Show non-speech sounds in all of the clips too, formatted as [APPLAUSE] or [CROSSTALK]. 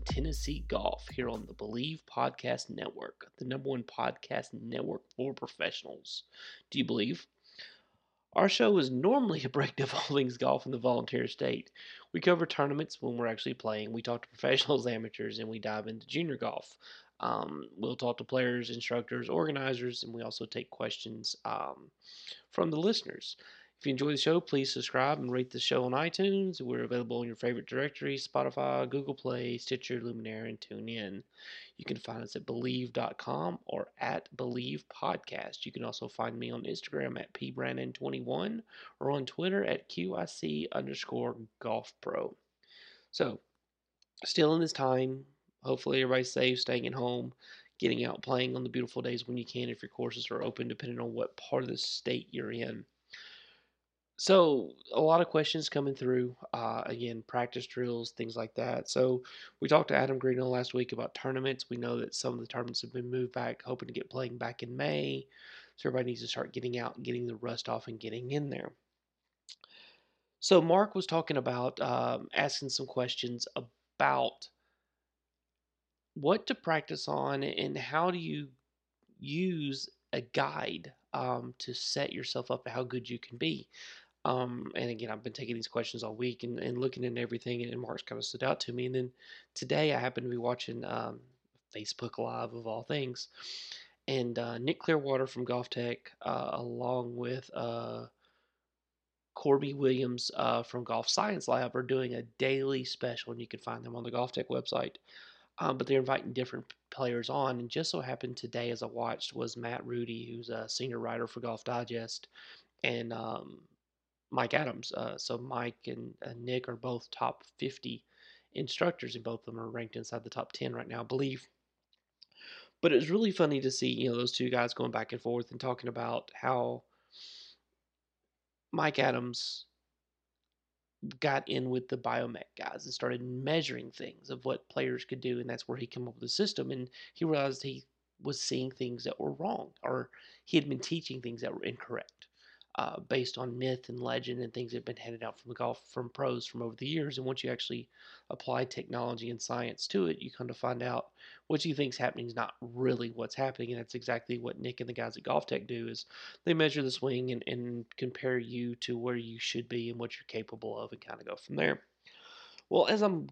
in Tennessee golf here on the Believe Podcast Network, the number one podcast network for professionals. Do you believe? Our show is normally a breakdown [LAUGHS] of all things golf in the volunteer state. We cover tournaments when we're actually playing. We talk to professionals, [LAUGHS] amateurs, and we dive into junior golf. Um, we'll talk to players, instructors, organizers, and we also take questions um, from the listeners. If you enjoy the show, please subscribe and rate the show on iTunes. We're available in your favorite directories Spotify, Google Play, Stitcher, Luminary, and TuneIn. You can find us at Believe.com or at Believe Podcast. You can also find me on Instagram at pbrandon21 or on Twitter at QIC underscore golf pro. So, still in this time, hopefully everybody's safe, staying at home, getting out playing on the beautiful days when you can if your courses are open, depending on what part of the state you're in. So a lot of questions coming through. Uh, again, practice drills, things like that. So we talked to Adam Greenhill last week about tournaments. We know that some of the tournaments have been moved back, hoping to get playing back in May. So everybody needs to start getting out and getting the rust off and getting in there. So Mark was talking about um, asking some questions about what to practice on and how do you use a guide um, to set yourself up how good you can be. Um, and again, I've been taking these questions all week and, and looking at everything, and Mark's kind of stood out to me. And then today, I happened to be watching um, Facebook Live of all things, and uh, Nick Clearwater from GOLFTEC, uh, along with uh, Corby Williams uh, from Golf Science Lab, are doing a daily special, and you can find them on the GOLFTEC website. Um, but they're inviting different players on, and just so happened today, as I watched, was Matt Rudy, who's a senior writer for Golf Digest, and um, Mike Adams. Uh, so Mike and uh, Nick are both top 50 instructors, and both of them are ranked inside the top 10 right now, I believe. But it was really funny to see, you know, those two guys going back and forth and talking about how Mike Adams got in with the biomech guys and started measuring things of what players could do, and that's where he came up with the system. And he realized he was seeing things that were wrong, or he had been teaching things that were incorrect uh, based on myth and legend and things that have been handed out from the golf from pros from over the years. And once you actually apply technology and science to it, you kind of find out what you think is happening is not really what's happening. And that's exactly what Nick and the guys at GOLFTEC do is they measure the swing and, and compare you to where you should be and what you're capable of and kind of go from there. Well, as I'm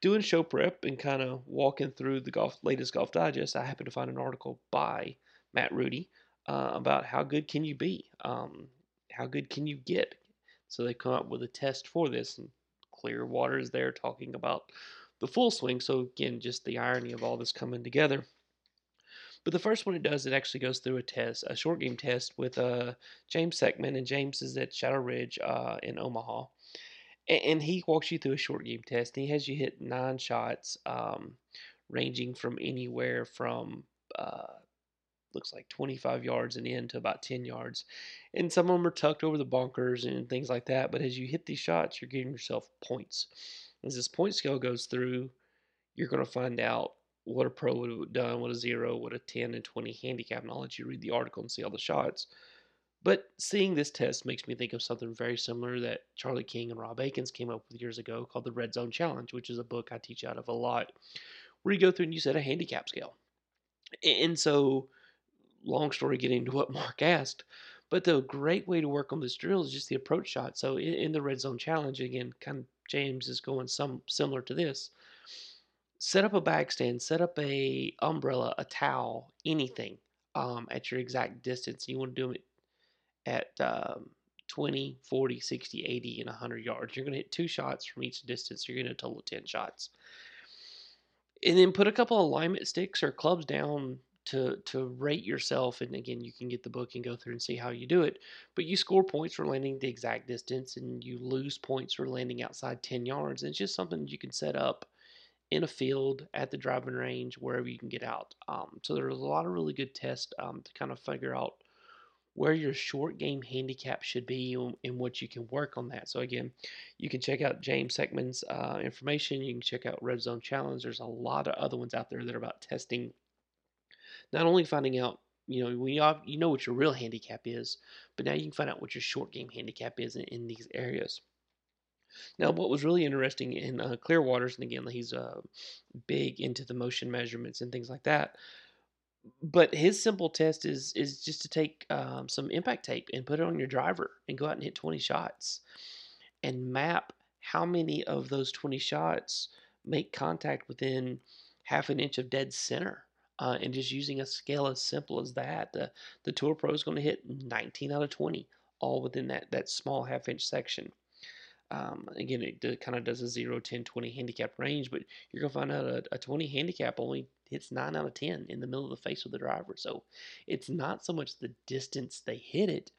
doing show prep and kind of walking through the golf latest golf digest, I happened to find an article by Matt Rudy uh, about how good can you be, um, how good can you get. So they come up with a test for this, and Clearwater is there talking about the full swing. So again, just the irony of all this coming together. But the first one it does, it actually goes through a test, a short game test with uh, James Sieckmann, and James is at Shadow Ridge uh, in Omaha, and, and, he walks you through a short game test. And he has you hit nine shots, um, ranging from anywhere from uh, looks like 25 yards and in to about 10 yards. And some of them are tucked over the bunkers and things like that. But as you hit these shots, you're giving yourself points. As this point scale goes through, you're going to find out what a pro would have done, what a zero, what a 10 and 20 handicap. And I'll let you read the article and see all the shots. But seeing this test makes me think of something very similar that Charlie King and Rob Akins came up with years ago called the Red Zone Challenge, which is a book I teach out of a lot, where you go through and you set a handicap scale. And so long story getting to what [LAUGHS] Mark asked. But the great way to work on this drill is just the approach shot. So in, in the red zone challenge, again, kind of James is going some similar to this. Set up a bag stand, set up a umbrella, a towel, anything um, at your exact distance. You want to do it at um, 20, 40, 60, 80, and 100 yards. You're going to hit two shots from each distance. You're going to total 10 shots. And then put a couple alignment sticks or clubs down to to rate yourself and again you can get the book and go through and see how you do it but you score points for landing the exact distance and you lose points for landing outside 10 yards and it's just something you can set up in a field at the driving range wherever you can get out um, so there's a lot of really good tests um, to kind of figure out where your short game handicap should be and, what you can work on that. So again, you can check out James Sieckmann's uh, information. You can check out Red Zone Challenge. There's a lot of other ones out there that are about testing not only finding out, you know, when you, you know what your real handicap is, but now you can find out what your short game handicap is in, in these areas. Now, what was really interesting in uh, Clearwater's, and again, he's uh, big into the motion measurements and things like that. But his simple test is is just to take um, some impact tape and put it on your driver and go out and hit 20 shots and map how many of those 20 shots make contact within half an inch of dead center. Uh, and just using a scale as simple as that, the, the Tour Pro is going to hit 19 out of 20, all within that, that small half inch section. Um, again, it kind of does a 0, 10, 20 handicap range, but you're going to find out a, a 20 handicap only hits 9 out of 10 in the middle of the face of the driver. So it's not so much the distance they hit it,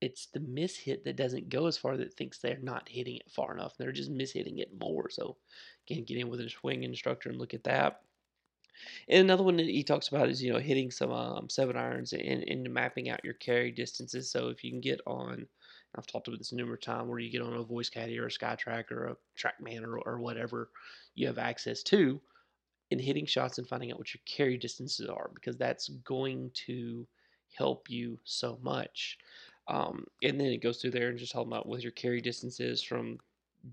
it's the miss hit that doesn't go as far that thinks they're not hitting it far enough. They're just mishitting it more. So again, get in with a swing instructor and look at that. And another one that he talks about is you know hitting some um, seven irons and, and mapping out your carry distances. So if you can get on, I've talked about this numerous times, where you get on a voice caddy or a SkyTrak or a TrackMan or, or whatever you have access to, in hitting shots and finding out what your carry distances are because that's going to help you so much. Um, and then it goes through there and just talking about what your carry distances from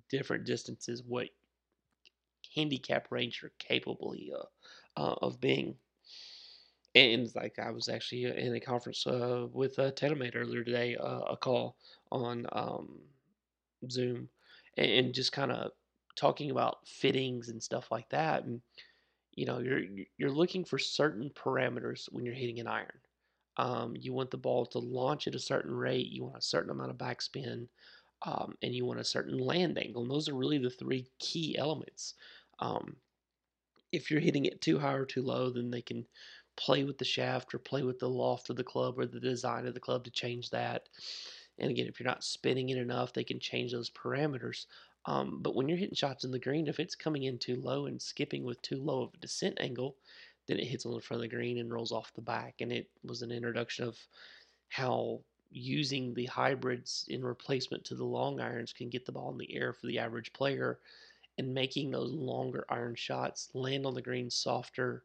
different distances, what handicap range you're capable of, uh, of being. And like I was actually in a conference uh, with uh, TaylorMade earlier today, uh, a call on um, Zoom, and, and just kind of talking about fittings and stuff like that. And you know, you're you're looking for certain parameters when you're hitting an iron. Um, you want the ball to launch at a certain rate. You want a certain amount of backspin, um, and you want a certain land angle. And those are really the three key elements. Um, if you're hitting it too high or too low, then they can play with the shaft or play with the loft of the club or the design of the club to change that. And again, if you're not spinning it enough, they can change those parameters. Um, but when you're hitting shots in the green, if it's coming in too low and skipping with too low of a descent angle, then it hits on the front of the green and rolls off the back. And it was an introduction of how using the hybrids in replacement to the long irons can get the ball in the air for the average player and making those longer iron shots land on the green softer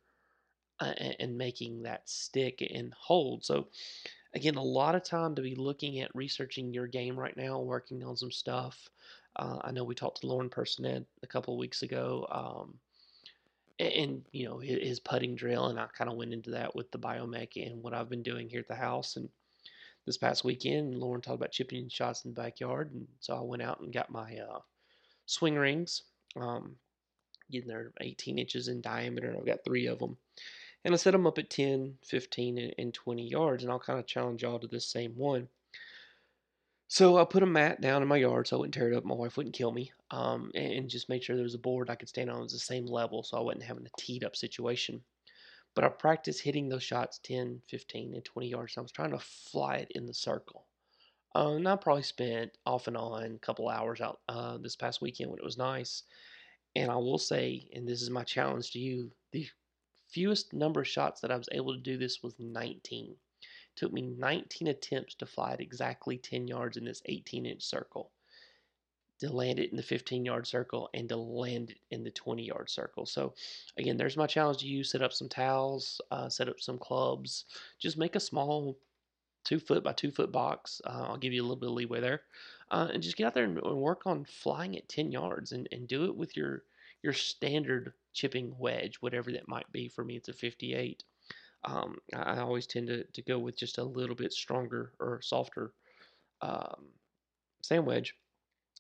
uh, and making that stick and hold. So, again, a lot of time to be looking at researching your game right now, working on some stuff. Uh, I know we talked to Lauren Personet a couple of weeks ago. Um, and you know his putting drill, and I kind of went into that with the biomech and what I've been doing here at the house. And this past weekend, Lauren talked about chipping shots in the backyard, and so I went out and got my uh, swing rings, um, getting there 18 inches in diameter. I've got three of them, and I set them up at 10, 15, and 20 yards. And I'll kind of challenge y'all to this same one. So I put a mat down in my yard so I wouldn't tear it up. My wife wouldn't kill me. Um, and just made sure there was a board I could stand on was the same level so I wasn't having a teed up situation. But I practiced hitting those shots 10, 15, and 20 yards. I was trying to fly it in the circle. Uh, and I probably spent off and on a couple hours out uh, this past weekend when it was nice. And I will say, and this is my challenge to you, the fewest number of shots that I was able to do this was 19 took me 19 attempts to fly it exactly 10 yards in this 18 inch circle, to land it in the 15 yard circle, and to land it in the 20 yard circle. So, again, there's my challenge to you set up some towels, uh, set up some clubs, just make a small two foot by two foot box. Uh, I'll give you a little bit of leeway there. Uh, and just get out there and, work on flying at 10 yards and, and do it with your your standard chipping wedge, whatever that might be. For me, it's a 58. Um, I always tend to, to go with just a little bit stronger or softer um, sand wedge.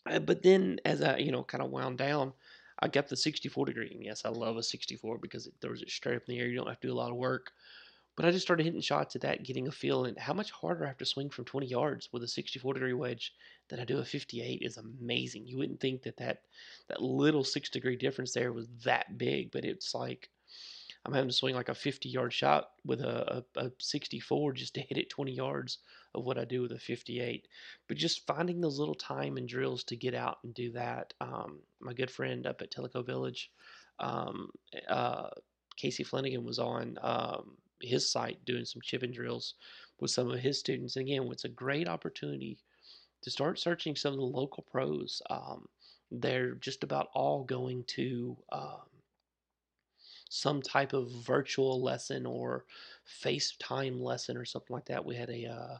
Uh, but then as I, you know, kind of wound down, I got the 64 degree. And yes, I love a 64 because it throws it straight up in the air. You don't have to do a lot of work. But I just started hitting shots at that, getting a feel. And how much harder I have to swing from 20 yards with a 64 degree wedge than I do a 58 is amazing. You wouldn't think that that, that little six degree difference there was that big, but it's like I'm having to swing like a 50 yard shot with a, a, a 64 just to hit it 20 yards of what I do with a 58. But just finding those little time and drills to get out and do that. Um, my good friend up at Tellico Village, um, uh, Casey Flanagan, was on um, his site doing some chipping drills with some of his students. And again, it's a great opportunity to start searching some of the local pros. Um, they're just about all going to um, some type of virtual lesson or FaceTime lesson or something like that. We had a uh,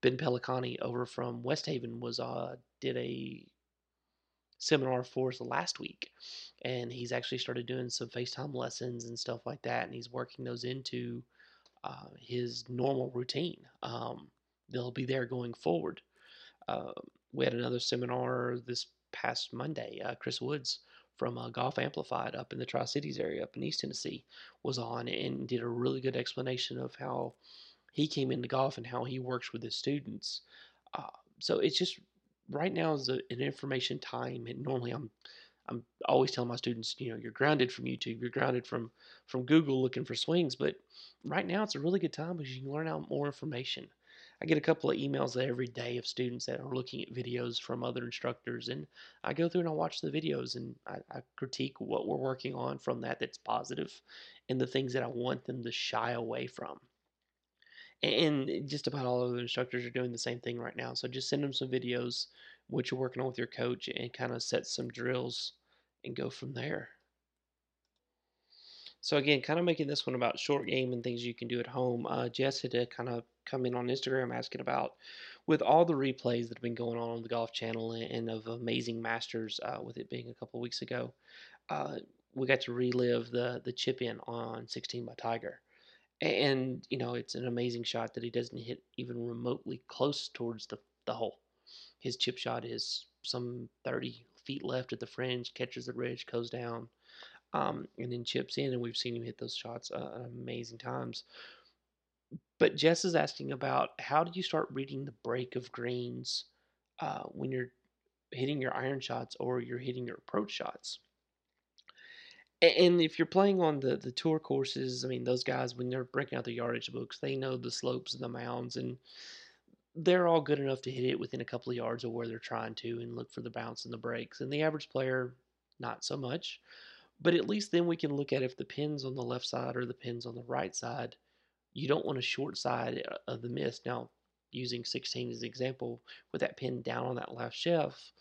Ben Pelicani over from West Haven was uh, did a seminar for us last week, and he's actually started doing some FaceTime lessons and stuff like that, and he's working those into uh, his normal routine. Um, they'll be there going forward. Uh, we had another seminar this past Monday. Uh, Chris Woods from uh, Golf Amplified up in the Tri Cities area, up in East Tennessee, was on and did a really good explanation of how he came into golf and how he works with his students. Uh, so it's just right now is a, an information time, and normally I'm I'm always telling my students, you know, you're grounded from YouTube, you're grounded from from Google looking for swings, but right now it's a really good time because you can learn out more information. I get a couple of emails every day of students that are looking at videos from other instructors, and I go through and I watch the videos and I, I critique what we're working on from that that's positive, and the things that I want them to shy away from. And just about all of the instructors are doing the same thing right now. So just send them some videos, what you're working on with your coach, and kind of set some drills and go from there. So again, kind of making this one about short game and things you can do at home. Uh, Jess had to kind of come in on Instagram asking about with all the replays that have been going on on the Golf Channel and of Amazing Masters, uh, with it being a couple weeks ago, uh, we got to relive the the chip in on 16 by Tiger, and you know it's an amazing shot that he doesn't hit even remotely close towards the the hole. His chip shot is some 30 feet left at the fringe, catches the ridge, goes down. Um, and then chips in, and we've seen him hit those shots uh, amazing times. But Jess is asking about how do you start reading the break of greens uh, when you're hitting your iron shots or you're hitting your approach shots. And if you're playing on the, the tour courses, I mean, those guys, when they're breaking out the yardage books, they know the slopes and the mounds, and they're all good enough to hit it within a couple of yards of where they're trying to and look for the bounce and the breaks. And the average player, not so much. But at least then we can look at if the pin's on the left side or the pin's on the right side you don't want a short side uh, of the miss. Now, using 16 as an example, with that pin down on that left shelf,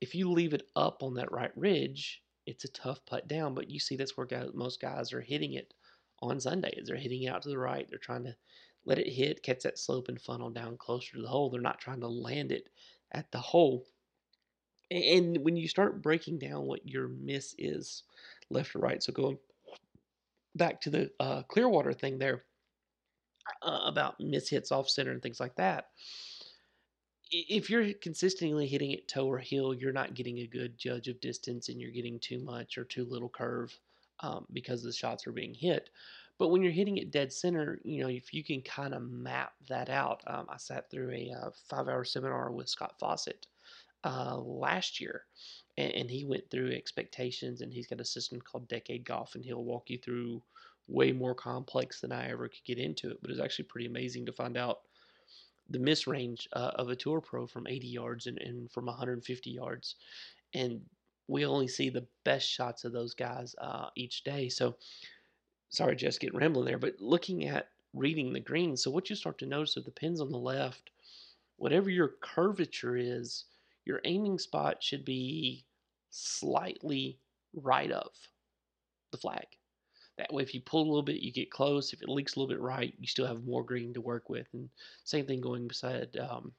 if you leave it up on that right ridge, it's a tough putt down. But you see, that's where guys, most guys are hitting it on Sundays. They're hitting out to the right. They're trying to let it hit, catch that slope, and funnel down closer to the hole. They're not trying to land it at the hole. And when you start breaking down what your miss is, left or right, so going back to the uh, Clearwater thing there, uh, about hits off center and things like that. If you're consistently hitting it toe or heel, you're not getting a good judge of distance and you're getting too much or too little curve um, because the shots are being hit. But when you're hitting it dead center, you know, if you can kind of map that out, um, I sat through a uh, five hour seminar with Scott Fawcett uh, last year, and, and, he went through expectations, and he's got a system called Decade Golf, and he'll walk you through way more complex than I ever could get into it. But it's actually pretty amazing to find out the miss range uh, of a tour pro from 80 yards and, and from 150 yards. And we only see the best shots of those guys uh, each day. So, sorry, just getting rambling there, but looking at reading the green. So, what you start to notice are the pins on the left, whatever your curvature is, your aiming spot should be slightly right of the flag. That way, if you pull a little bit, you get close. If it leaks a little bit right, you still have more green to work with. And same thing going beside. Um,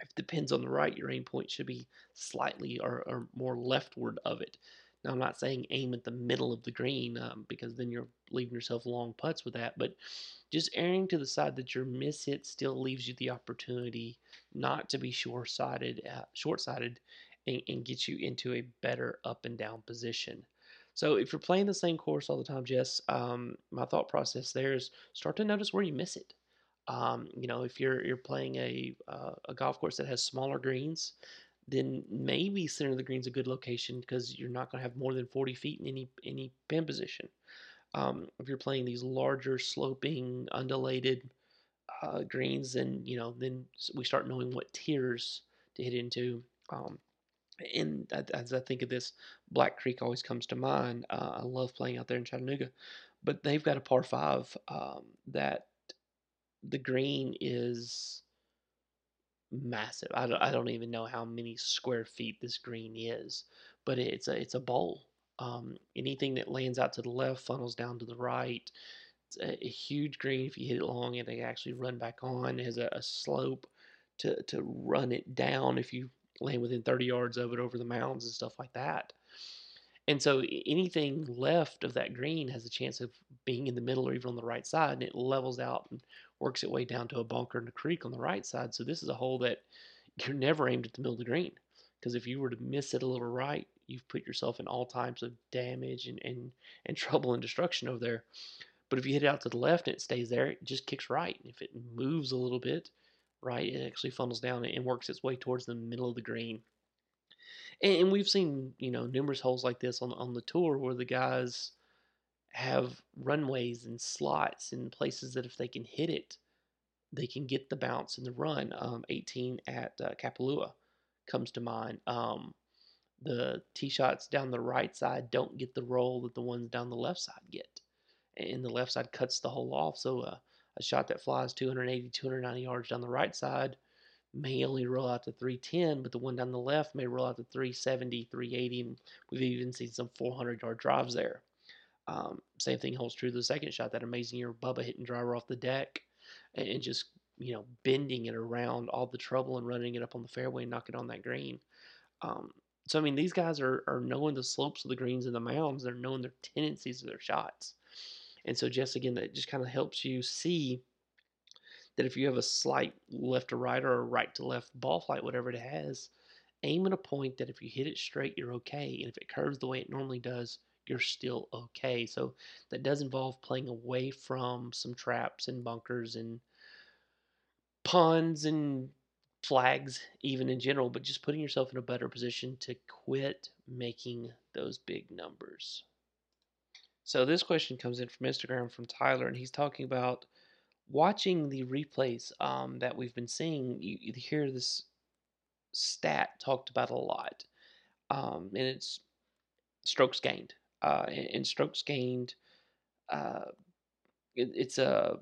if the pin's on the right, your aim point should be slightly or, or, more leftward of it. Now, I'm not saying aim at the middle of the green um, because then you're leaving yourself long putts with that, but just erring to the side that your miss hit still leaves you the opportunity not to be short-sighted, uh, short-sighted, and, and get you into a better up and down position. So if you're playing the same course all the time, Jess, um, my thought process there is start to notice where you miss it. Um, you know, if you're you're playing a uh, a golf course that has smaller greens, then maybe center of the green's a good location because you're not going to have more than 40 feet in any any pin position. Um, if you're playing these larger, sloping, undulated uh, greens, then you know then we start knowing what tiers to hit into. Um, and as I think of this, Black Creek always comes to mind. Uh, I love playing out there in Chattanooga, but they've got a par five um, that the green is massive. I don't, I don't even know how many square feet this green is, but it's a it's a bowl. Um, anything that lands out to the left funnels down to the right. It's a, a huge green. If you hit it long, and they actually run back on. It has a, a slope to to run it down if you land within 30 yards of it over the mounds and stuff like that. And so anything left of that green has a chance of being in the middle or even on the right side, and it levels out and works its way down to a bunker and a creek on the right side. So this is a hole that you're never aimed at the middle of the green. Because if you were to miss it a little right, you've put yourself in all types of damage and, and, and [LAUGHS] trouble and destruction over there. But if you hit it out to the left and it stays there, it just kicks right. If it moves a little bit, right, it actually funnels down and works its way towards the middle of the green. And, we've seen, you know, numerous holes like this on on the tour where the guys have runways and slots and places that if they can hit it, they can get the bounce and the run. Um, 18 at uh, Kapalua comes to mind. Um, the tee shots down the right side don't get the roll that the ones down the left side get. And the left side cuts the hole off. So uh, a shot that flies 280, 290 yards down the right side may only roll out to 310, but the one down the left may roll out to 370, 380. And we've even seen some 400 yard drives there. Um, same thing holds true to the second shot. That amazing year, Bubba hitting driver off the deck and just you know bending it around all the trouble and running it up on the fairway and knocking on that green. Um, so I mean, these guys are are knowing the slopes of the greens and the mounds. They're knowing their tendencies of their shots, and so just again, that just kind of helps you see that if you have a slight left to right or a right to left ball flight, whatever it has, aim at a point that if you hit it straight, you're okay, and if it curves the way it normally does, you're still okay. So that does involve playing away from some traps and bunkers and ponds and flags, even in general, but just putting yourself in a better position to quit making those big numbers. So this question comes in from Instagram from Tyler, and he's talking about watching the replays um, that we've been seeing. You, you, hear this stat talked about a lot, um, and it's strokes gained uh, and, strokes gained. Uh, it, it's a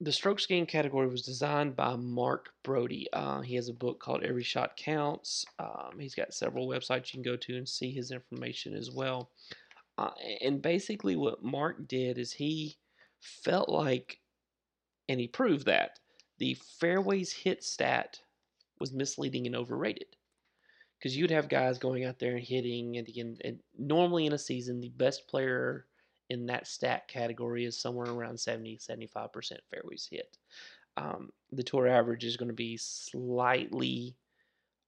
the strokes gained category was designed by Mark Broadie. Uh, he has a book called Every Shot Counts. Um, he's got several websites you can go to and see his information as well. Uh, and basically, what Mark did is he felt like, and he proved that the fairways hit stat was misleading and overrated because you'd have guys going out there and hitting, and again, and normally in a season, the best player in that stat category is somewhere around 70 75% fairways hit. Um, the tour average is going to be slightly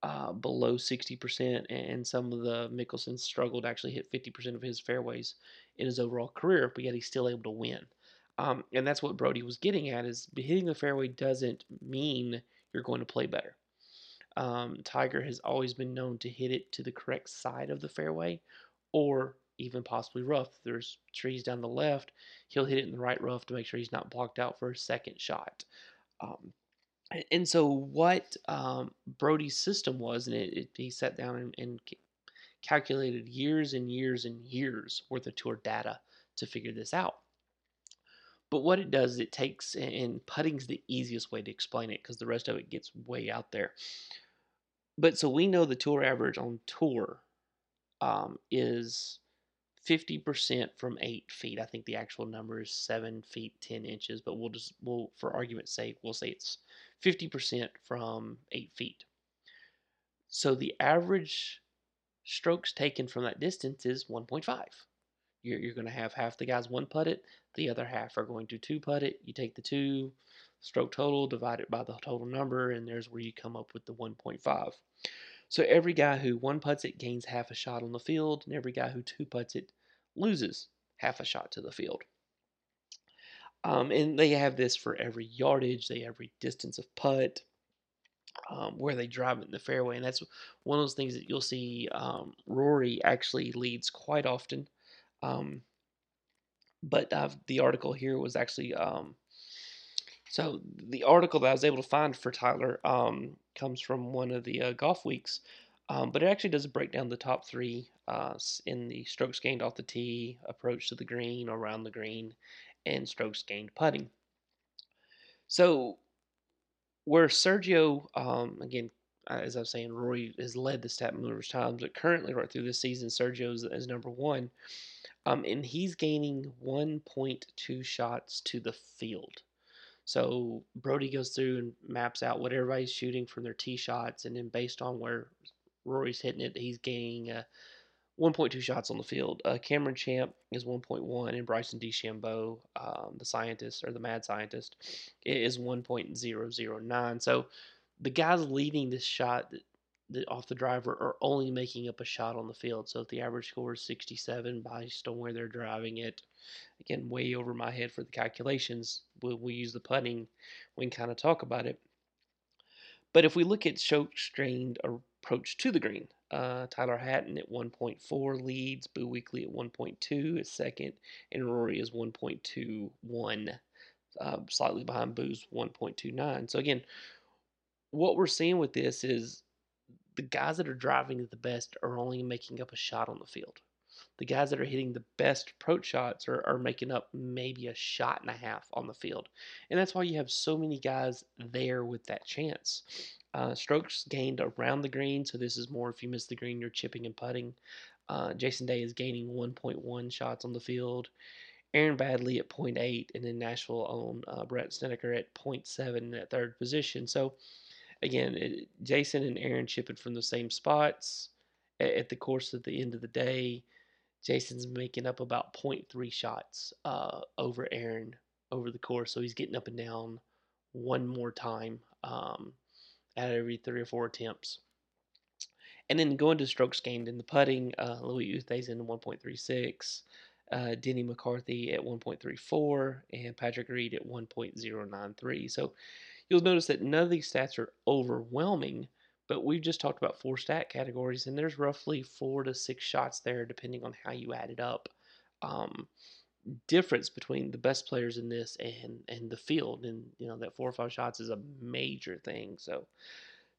uh, below 60%, and some of the Mickelson struggled to actually hit 50% of his fairways in his overall career, but yet he's still able to win. Um, and that's what Broadie was getting at: is hitting the fairway doesn't mean you're going to play better. Um, Tiger has always been known to hit it to the correct side of the fairway or even possibly rough. There's trees down the left, he'll hit it in the right rough to make sure he's not blocked out for a second shot. Um, and so, what um, Broadie's system was, and it, it, he sat down and, and, calculated years and years and years worth of tour data to figure this out. But what it does is it takes, and putting's the easiest way to explain it because the rest of it gets way out there. But so we know the tour average on tour um, is 50% from 8 feet. I think the actual number is 7 feet 10 inches, but we'll just, we'll, for argument's sake, we'll say it's 50% from 8 feet. So the average strokes taken from that distance is 1.5. You're, you're going to have half the guys one putt it, the other half are going to two putt it. You take the two, stroke total, divide it by the total number, and there's where you come up with the 1.5. So every guy who one puts it gains half a shot on the field, and every guy who two puts it loses half a shot to the field. Um, and they have this for every yardage, they every distance of putt, um, where they drive it in the fairway, and that's one of those things that you'll see. Um, Rory actually leads quite often, um, but the article here was actually um, so the article that I was able to find for Tyler um, comes from one of the uh, golf weeks, um, but it actually does break down the top three uh, in the strokes gained off the tee, approach to the green, around the green, and strokes gained putting. So where Sergio, um, again, as I was saying, Rory has led the stat numerous times, but currently, right through this season, Sergio is, is number one, um, and he's gaining 1.2 shots to the field. So Broadie goes through and maps out what everybody's shooting from their tee shots, and then based on where Rory's hitting it, he's gaining uh, 1.2 shots on the field. Uh, Cameron Champ is 1.1, and Bryson DeChambeau, um, the scientist or the mad scientist, is 1.009. So the guys leading this shot that, off the driver are only making up a shot on the field. So if the average score is 67 based on where they're driving it, again, way over my head for the calculations, we'll, we use the putting, can kind of talk about it. But if we look at strokes gained approach to the green, uh, Tyrrell Hatton at 1.4 leads, Boo Weekley at 1.2 is second, and Rory is 1.21, uh, slightly behind Boo's 1.29. So again, what we're seeing with this is the guys that are driving the best are only making up a shot on the field. The guys that are hitting the best approach shots are, are making up maybe a shot and a half on the field. And that's why you have so many guys there with that chance. Uh, strokes gained around the green, so this is more if you miss the green, you're chipping and putting. Uh, Jason Day is gaining 1.1 shots on the field. Aaron Baddeley at 0.8, and then Nashville own uh, Brandt Snedeker at 0.7 at third position. So, again, it, Jason and Aaron chipping from the same spots at, at, the course of the end of the day. Jason's making up about 0.3 shots uh, over Aaron over the course, so he's getting up and down one more time. Um, of every three or four attempts. And then going to strokes gained in the putting, uh, Louis Oosthuizen 1.36, uh, Denny McCarthy at 1.34, and Patrick Reed at 1.093. So you'll notice that none of these stats are overwhelming, but we've just talked about four stat categories, and there's roughly four to six shots there, depending on how you add it up. Um, difference between the best players in this and and the field and you know that four or five shots is a major thing so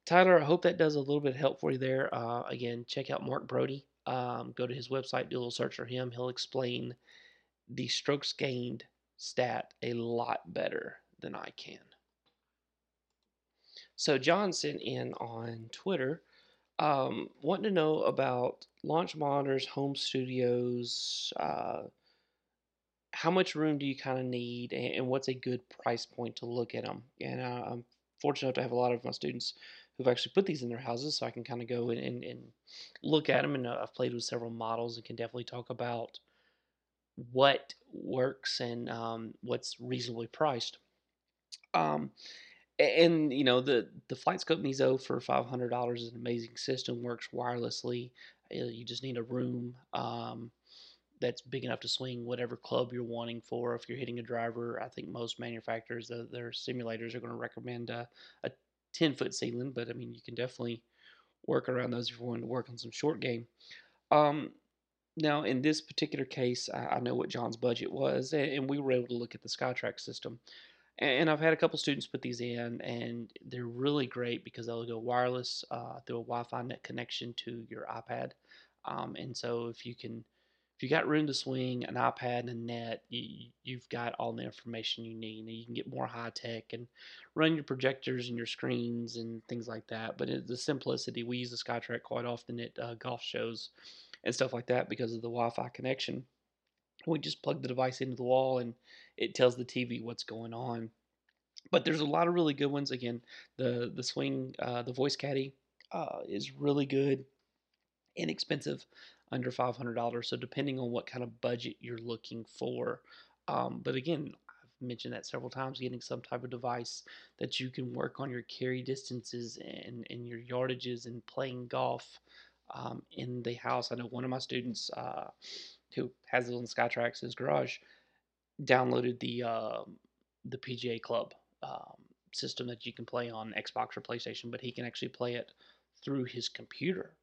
tyler i hope that does a little bit of help for you there uh, again check out mark Broadie. um, go to his website do a little search for him he'll explain the strokes gained stat a lot better than i can so john sent in on twitter um, wanting to know about launch monitors home studios uh, how much room do you kind of need and, what's a good price point to look at them and uh, i'm fortunate to have a lot of my students who've actually put these in their houses so i can kind of go and, and, and look at them and uh, i've played with several models and can definitely talk about what works and um, what's reasonably priced. Um, and you know the the FlightScope Mevo for five hundred dollars is an amazing system. Works wirelessly. You just need a room. Um, that's big enough to swing whatever club you're wanting for. If you're hitting a driver, I think most manufacturers, uh, their simulators are going to recommend a, a 10 foot ceiling, but I mean, you can definitely work around those if you're wanting to work on some short game. Um, now, in this particular case, I, know what John's budget was, and, we were able to look at the SkyTrak system. And, I've had a couple students put these in, and they're really great because they'll go wireless uh, through a Wi Fi net connection to your iPad. Um, and so, if you can if you got room to swing, an iPad and a net, you, you've got all the information you need. And you can get more high tech and run your projectors and your screens and things like that. But it, the simplicity, we use the SkyTrak quite often at uh, golf shows and stuff like that because of the Wi-Fi connection. We just plug the device into the wall and it tells the TV what's going on. But there's a lot of really good ones. Again, the the swing, uh, the voice caddy uh, is really good, inexpensive under $500. So depending on what kind of budget you're looking for. Um, but again, I've mentioned that several times, getting some type of device that you can work on your carry distances and, and your yardages and playing golf um, in the house. I know one of my students uh, who has it on SkyTrax his garage downloaded the uh, the PGA Club um, system that you can play on Xbox or PlayStation, but he can actually play it through his computer.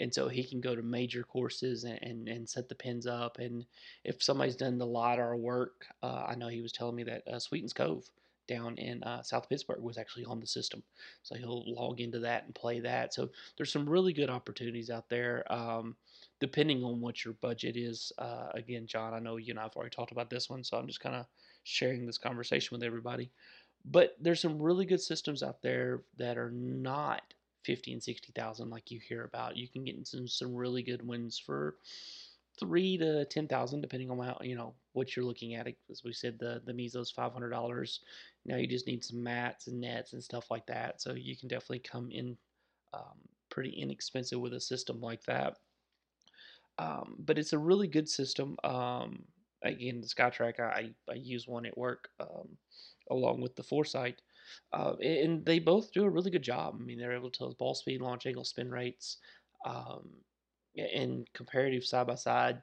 And so he can go to major courses and, and, and set the pins up. And if somebody's done the LiDAR work, uh, I know he was telling me that uh, Sweetens Cove down in uh, South Pittsburg was actually on the system. So he'll log into that and play that. So there's some really good opportunities out there. Um, depending on what your budget is. Uh, again, John, I know you and I've already talked about this one, so I'm just kind of sharing this conversation with everybody. But there's some really good systems out there that are not fifty and sixty thousand like you hear about. You can get some some really good ones for three to ten thousand, depending on how you know what you're looking at. As we said, the the Mevo's five hundred dollars. Now you just need some mats and nets and stuff like that. So you can definitely come in um, pretty inexpensive with a system like that. Um, but it's a really good system. Um, again, the SkyTrak, I, I use one at work um, along with the Foresight. Uh, and they both do a really good job. I mean, they're able to tell ball speed, launch angle, spin rates, um, and comparative side by side.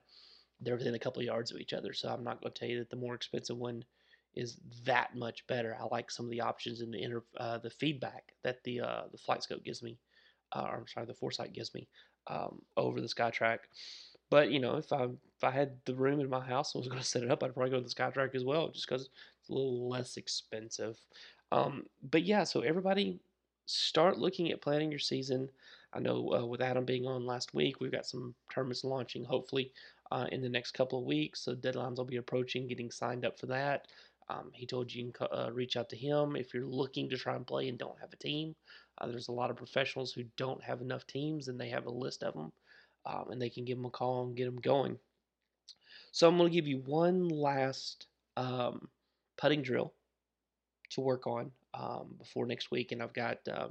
They're within a couple yards of each other. So I'm not going to tell you that the more expensive one is that much better. I like some of the options in the inter, uh, the feedback that the uh, the FlightScope gives me, uh, or I'm sorry, the Foresight gives me um, over the SkyTrak. But you know, if I if I had the room in my house and was going to set it up, I'd probably go with the SkyTrak as well, just because it's a little less expensive. Um, but yeah, so everybody start looking at planning your season. I know uh, with Adam being on last week, we've got some tournaments launching hopefully uh, in the next couple of weeks. So deadlines will be approaching, getting signed up for that. Um, he told you you can uh, reach out to him if you're looking to try and play and don't have a team. Uh, there's a lot of professionals who don't have enough teams and they have a list of them um, and they can give them a call and get them going. So I'm going to give you one last um, putting drill to work on um, before next week, and I've got uh,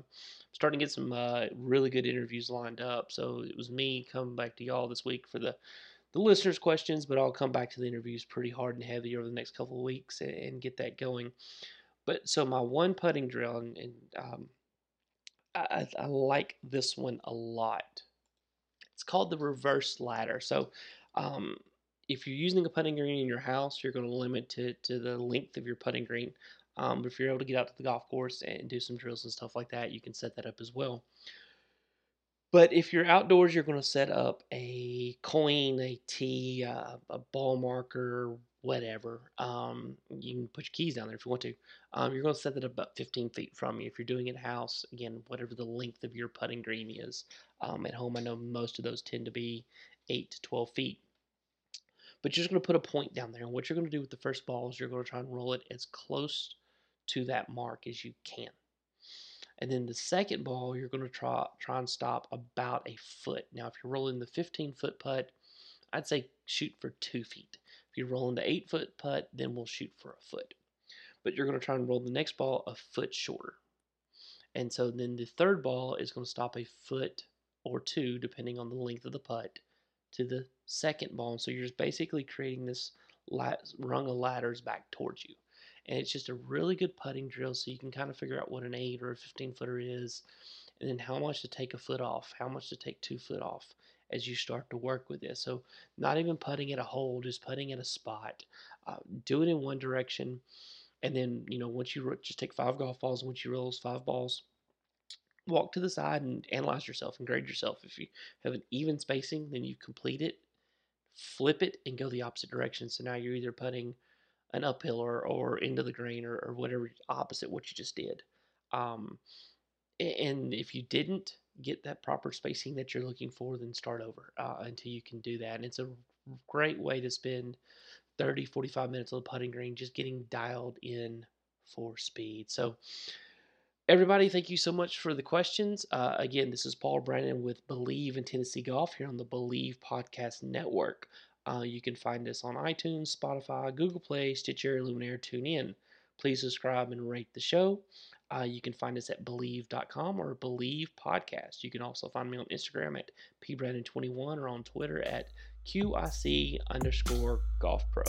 starting to get some uh, really good interviews lined up. So it was me coming back to y'all this week for the the listeners' questions, but I'll come back to the interviews pretty hard and heavy over the next couple of weeks and, and get that going. But so my one putting drill, and, and um, I, I like this one a lot. It's called the reverse ladder. So um, if you're using a putting green in your house, you're going to limit it to the length of your putting green. Um, but if you're able to get out to the golf course and do some drills and stuff like that, you can set that up as well. But if you're outdoors, you're going to set up a coin, a tee, uh, a ball marker, whatever. Um, you can put your keys down there if you want to. Um, you're going to set that about 15 feet from you. If you're doing it house, again, whatever the length of your putting green is. Um, at home, I know most of those tend to be 8 to 12 feet. But you're just going to put a point down there. And what you're going to do with the first ball is you're going to try and roll it as close to that mark as you can. And then the second ball, you're going to try, try and stop about a foot. Now, if you're rolling the 15 foot putt, I'd say shoot for two feet. If you're rolling the eight foot putt, then we'll shoot for a foot. But you're going to try and roll the next ball a foot shorter. And so then the third ball is going to stop a foot or two, depending on the length of the putt, to the second ball. And so you're just basically creating this rung of ladders back towards you and it's just a really good putting drill so you can kind of figure out what an 8 or a 15 footer is and then how much to take a foot off how much to take two foot off as you start to work with this so not even putting at a hole just putting at a spot uh, do it in one direction and then you know once you just take five golf balls once you roll those five balls walk to the side and analyze yourself and grade yourself. If you have an even spacing then you complete it flip it and go the opposite direction. So now you're either putting an uphill or, or into the green or, or whatever opposite what you just did. Um, and if you didn't get that proper spacing that you're looking for, then start over uh, until you can do that. And it's a great way to spend 30, 45 minutes on the putting green just getting dialed in for speed. So, everybody, thank you so much for the questions. Uh, again, this is Paul Brandon with Believe in Tennessee Golf here on the Believe Podcast Network. Uh, you can find us on iTunes, Spotify, Google Play, Stitcher, Luminary, TuneIn. Please subscribe and rate the show. Uh, you can find us at Believe.com or Believe Podcast. You can also find me on Instagram at pbrandon21 or on Twitter at QIC underscore golf pro.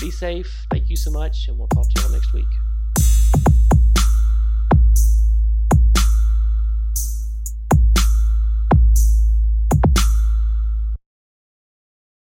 Be safe. Thank you so much, and we'll talk to y'all next week.